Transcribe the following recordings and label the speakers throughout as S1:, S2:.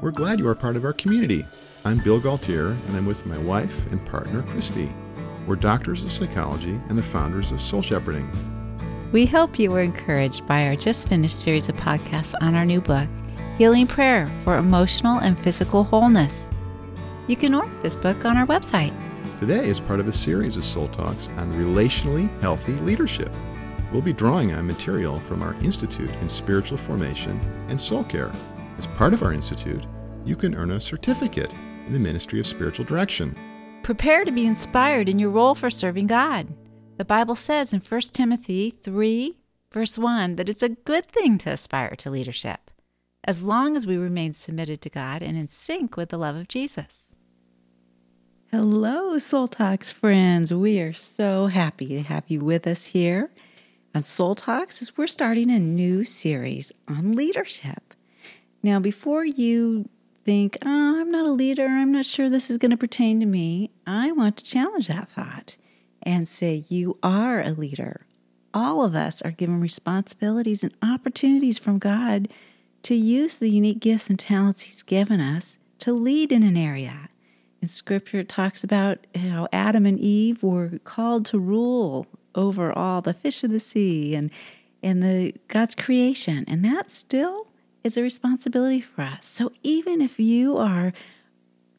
S1: We're glad you are part of our community. I'm Bill Gaultiere, and I'm with my wife and partner, Kristi. We're doctors of psychology and the founders of Soul Shepherding.
S2: We hope you were encouraged by our just finished series of podcasts on our new book, Healing Prayer for Emotional and Physical Wholeness. You can order this book on our website.
S1: Today is part of a series of Soul Talks on relationally healthy leadership. We'll be drawing on material from our Institute in Spiritual Formation and Soul Care. As part of our institute, you can earn a certificate in the Ministry of Spiritual Direction.
S2: Prepare to be inspired in your role for serving God. The Bible says in 1 Timothy 3, verse 1, that it's a good thing to aspire to leadership, as long as we remain submitted to God and in sync with the love of Jesus. Hello, Soul Talks friends. We are so happy to have you with us here on Soul Talks as we're starting a new series on leadership. Now, before you think, oh, I'm not a leader, I'm not sure this is going to pertain to me, I want to challenge that thought and say, You are a leader. All of us are given responsibilities and opportunities from God to use the unique gifts and talents He's given us to lead in an area. In Scripture, it talks about how Adam and Eve were called to rule over all the fish of the sea and and the God's creation, and that still is a responsibility for us. So even if you are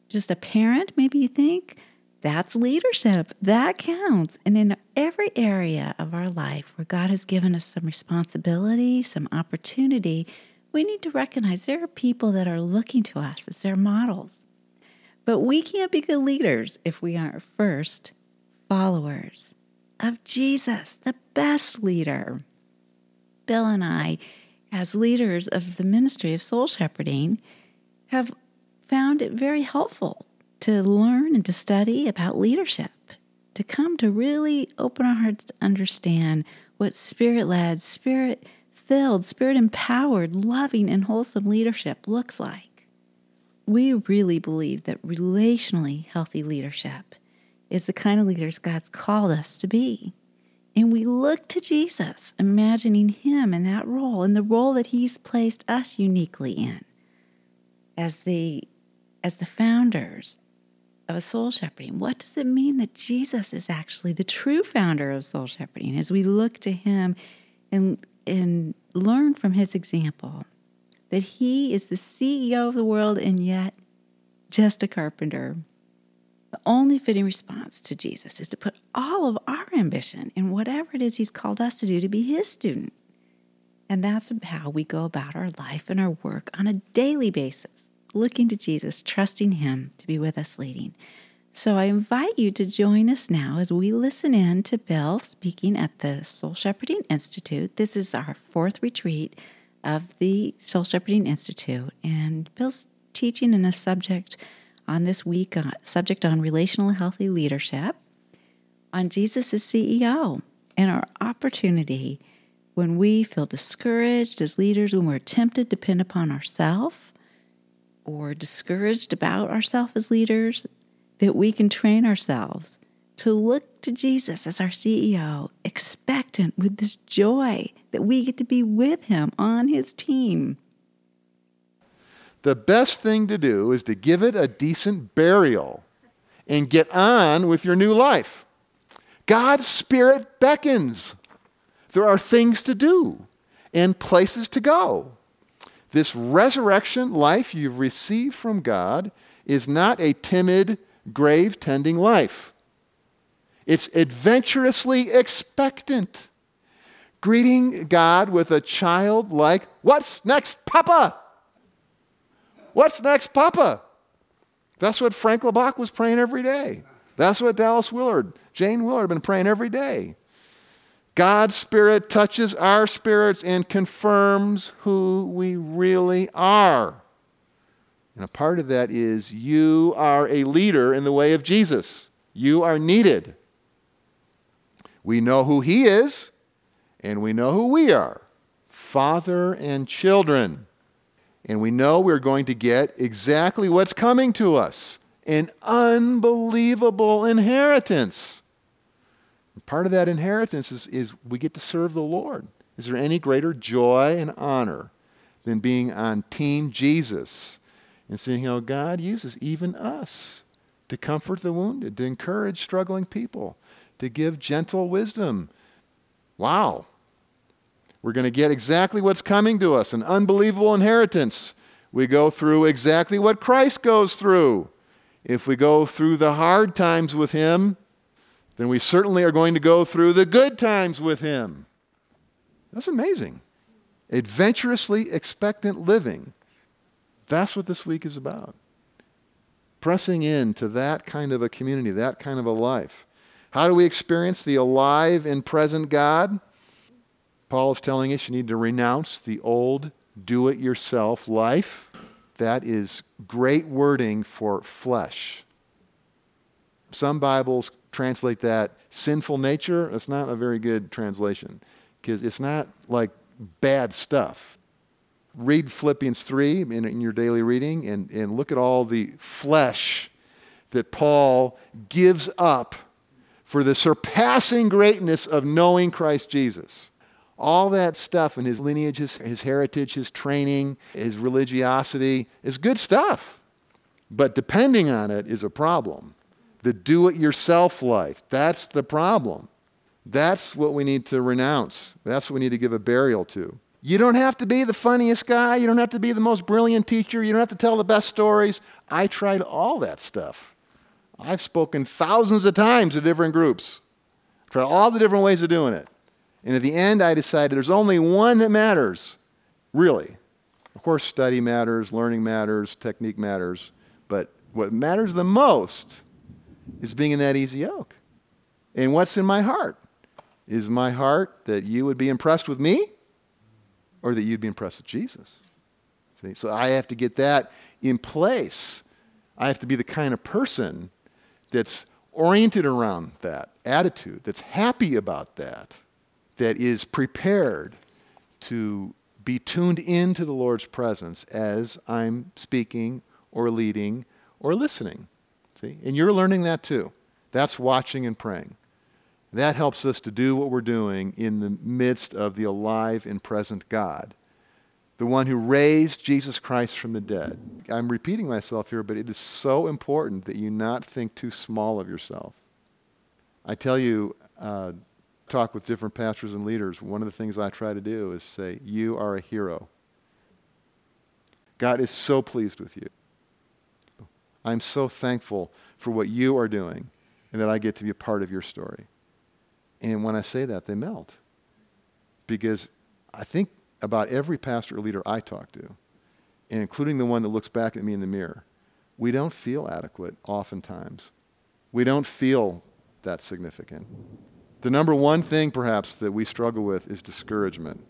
S2: just a parent, maybe you think that's leadership, that counts. And in every area of our life where God has given us some responsibility, some opportunity, we need to recognize there are people that are looking to us as their models. But we can't be good leaders if we aren't first followers of Jesus, the best leader. Bill and I as leaders of the ministry of soul shepherding, have found it very helpful to learn and to study about leadership, to come to really open our hearts to understand what spirit led, spirit filled, spirit empowered, loving, and wholesome leadership looks like. We really believe that relationally healthy leadership is the kind of leaders God's called us to be. And we look to Jesus, imagining him in that role, in the role that he's placed us uniquely in as the as the founders of a soul shepherding. What does it mean that Jesus is actually the true founder of soul shepherding as we look to him and and learn from his example that he is the CEO of the world and yet just a carpenter the only fitting response to Jesus is to put all of our ambition in whatever it is He's called us to do to be His student. And that's how we go about our life and our work on a daily basis, looking to Jesus, trusting Him to be with us leading. So I invite you to join us now as we listen in to Bill speaking at the Soul Shepherding Institute. This is our fourth retreat of the Soul Shepherding Institute, and Bill's teaching in a subject on this week uh, subject on relational healthy leadership on Jesus as CEO and our opportunity when we feel discouraged as leaders, when we're tempted to depend upon ourselves or discouraged about ourselves as leaders, that we can train ourselves to look to Jesus as our CEO, expectant with this joy that we get to be with him on his team
S1: the best thing to do is to give it a decent burial and get on with your new life. God's Spirit beckons. There are things to do and places to go. This resurrection life you've received from God is not a timid, grave tending life. It's adventurously expectant, greeting God with a childlike, What's next, Papa? What's next, Papa? That's what Frank Laubach was praying every day. That's what Dallas Willard, Jane Willard, been praying every day. God's Spirit touches our spirits and confirms who we really are. And a part of that is you are a leader in the way of Jesus. You are needed. We know who He is, and we know who we are father and children. And we know we're going to get exactly what's coming to us an unbelievable inheritance. And part of that inheritance is, is we get to serve the Lord. Is there any greater joy and honor than being on Team Jesus and seeing how God uses even us to comfort the wounded, to encourage struggling people, to give gentle wisdom. Wow. We're going to get exactly what's coming to us an unbelievable inheritance. We go through exactly what Christ goes through. If we go through the hard times with Him, then we certainly are going to go through the good times with Him. That's amazing. Adventurously expectant living. That's what this week is about. Pressing into that kind of a community, that kind of a life. How do we experience the alive and present God? Paul is telling us you need to renounce the old do it yourself life. That is great wording for flesh. Some Bibles translate that sinful nature. That's not a very good translation because it's not like bad stuff. Read Philippians 3 in, in your daily reading and, and look at all the flesh that Paul gives up for the surpassing greatness of knowing Christ Jesus. All that stuff in his lineage, his, his heritage, his training, his religiosity is good stuff. But depending on it is a problem. The do it yourself life, that's the problem. That's what we need to renounce. That's what we need to give a burial to. You don't have to be the funniest guy. You don't have to be the most brilliant teacher. You don't have to tell the best stories. I tried all that stuff. I've spoken thousands of times to different groups, tried all the different ways of doing it. And at the end, I decided there's only one that matters, really. Of course, study matters, learning matters, technique matters. But what matters the most is being in that easy yoke. And what's in my heart? Is my heart that you would be impressed with me or that you'd be impressed with Jesus? See? So I have to get that in place. I have to be the kind of person that's oriented around that attitude, that's happy about that, that is prepared to be tuned into the Lord's presence as I'm speaking or leading or listening. See? And you're learning that too. That's watching and praying. That helps us to do what we're doing in the midst of the alive and present God, the one who raised Jesus Christ from the dead. I'm repeating myself here, but it is so important that you not think too small of yourself. I tell you, uh, talk with different pastors and leaders, one of the things I try to do is say, You are a hero. God is so pleased with you. I'm so thankful for what you are doing and that I get to be a part of your story. And when I say that, they melt. Because I think about every pastor or leader I talk to, and including the one that looks back at me in the mirror, we don't feel adequate oftentimes. We don't feel that significant. The number one thing, perhaps, that we struggle with is discouragement.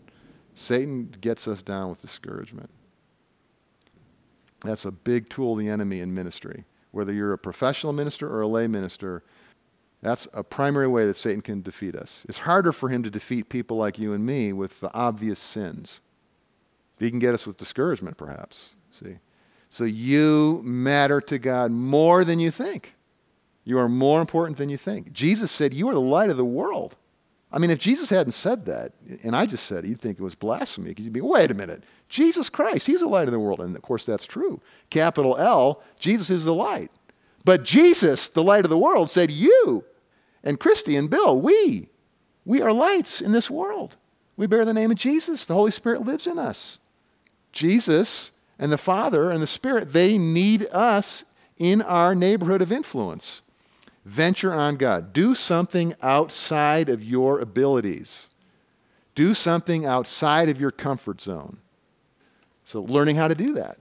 S1: Satan gets us down with discouragement. That's a big tool of the enemy in ministry. Whether you're a professional minister or a lay minister, that's a primary way that Satan can defeat us. It's harder for him to defeat people like you and me with the obvious sins. He can get us with discouragement, perhaps. See? So you matter to God more than you think. You are more important than you think. Jesus said, You are the light of the world. I mean, if Jesus hadn't said that, and I just said it, you'd think it was blasphemy. You'd be, wait a minute. Jesus Christ, He's the light of the world. And of course, that's true. Capital L, Jesus is the light. But Jesus, the light of the world, said, You and Kristi and Bill, we, we are lights in this world. We bear the name of Jesus. The Holy Spirit lives in us. Jesus and the Father and the Spirit, they need us in our neighborhood of influence. Venture on God. Do something outside of your abilities. Do something outside of your comfort zone. So, learning how to do that.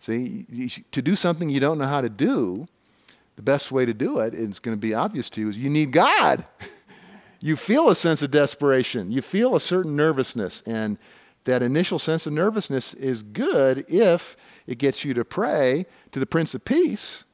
S1: See, to do something you don't know how to do, the best way to do it, it's going to be obvious to you, is you need God. you feel a sense of desperation. You feel a certain nervousness. And that initial sense of nervousness is good if it gets you to pray to the Prince of Peace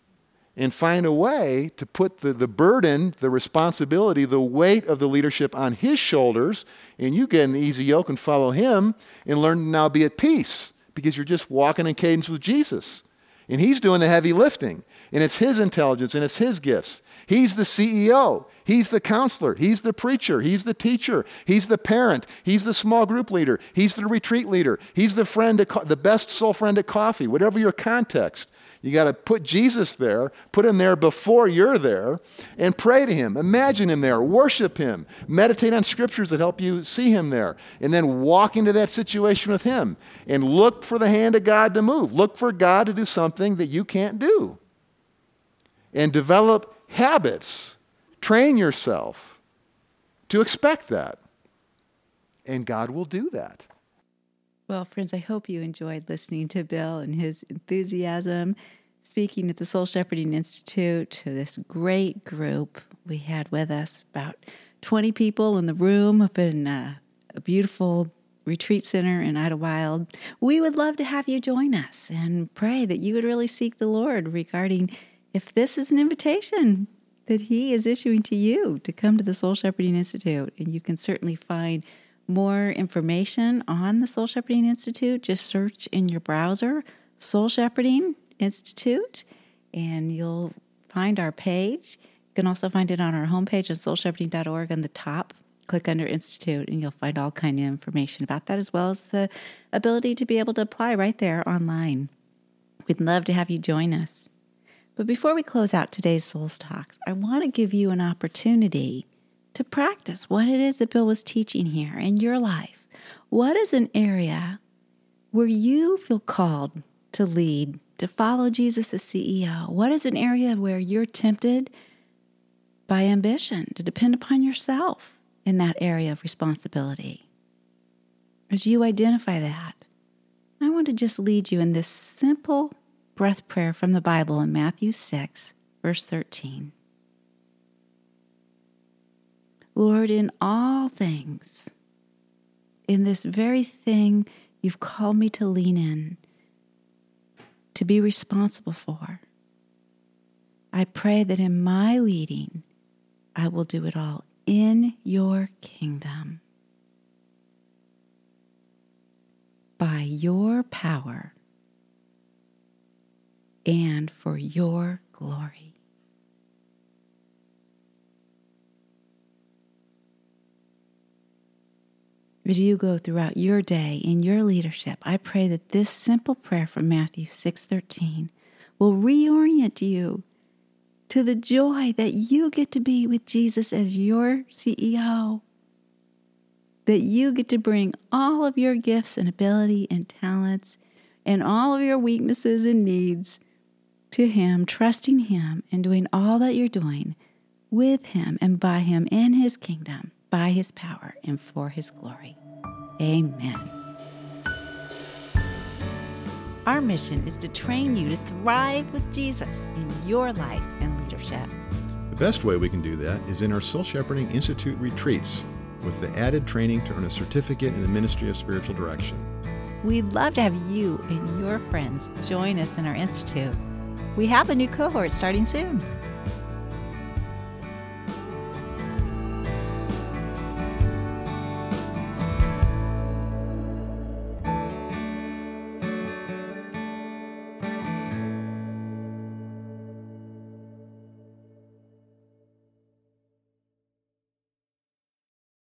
S1: and find a way to put the, the burden, the responsibility, the weight of the leadership on his shoulders, and you get an easy yoke and follow him and learn to now be at peace because you're just walking in cadence with Jesus. And he's doing the heavy lifting. And it's his intelligence and it's his gifts. He's the CEO. He's the counselor. He's the preacher. He's the teacher. He's the parent. He's the small group leader. He's the retreat leader. He's the friend, the best soul friend at coffee, whatever your context. You got to put Jesus there, put him there before you're there, and pray to him. Imagine him there, worship him, meditate on scriptures that help you see him there, and then walk into that situation with him and look for the hand of God to move. Look for God to do something that you can't do. And develop habits. Train yourself to expect that. And God will do that.
S2: Well, friends, I hope you enjoyed listening to Bill and his enthusiasm speaking at the Soul Shepherding Institute to this great group we had with us about 20 people in the room up in uh, a beautiful retreat center in Idyllwild. We would love to have you join us and pray that you would really seek the Lord regarding if this is an invitation that He is issuing to you to come to the Soul Shepherding Institute. And you can certainly find more information on the Soul Shepherding Institute, just search in your browser Soul Shepherding Institute and you'll find our page. You can also find it on our homepage at soulshepherding.org on the top. Click under Institute and you'll find all kind of information about that as well as the ability to be able to apply right there online. We'd love to have you join us. But before we close out today's Souls Talks, I want to give you an opportunity to practice what it is that Bill was teaching here in your life. What is an area where you feel called to lead, to follow Jesus as CEO? What is an area where you're tempted by ambition to depend upon yourself in that area of responsibility? As you identify that, I want to just lead you in this simple breath prayer from the Bible in Matthew 6, verse 13. Lord, in all things, in this very thing you've called me to lean in, to be responsible for, I pray that in my leading, I will do it all in your kingdom. By your power and for your glory. As you go throughout your day in your leadership, I pray that this simple prayer from Matthew 6:13 will reorient you to the joy that you get to be with Jesus as your CEO. That you get to bring all of your gifts and ability and talents and all of your weaknesses and needs to Him, trusting Him and doing all that you're doing with Him and by Him in His kingdom, by His power and for His glory. Amen. Our mission is to train you to thrive with Jesus in your life and leadership.
S1: The best way we can do that is in our Soul Shepherding Institute retreats with the added training to earn a certificate in the ministry of spiritual direction.
S2: We'd love to have you and your friends join us in our institute. We have a new cohort starting soon.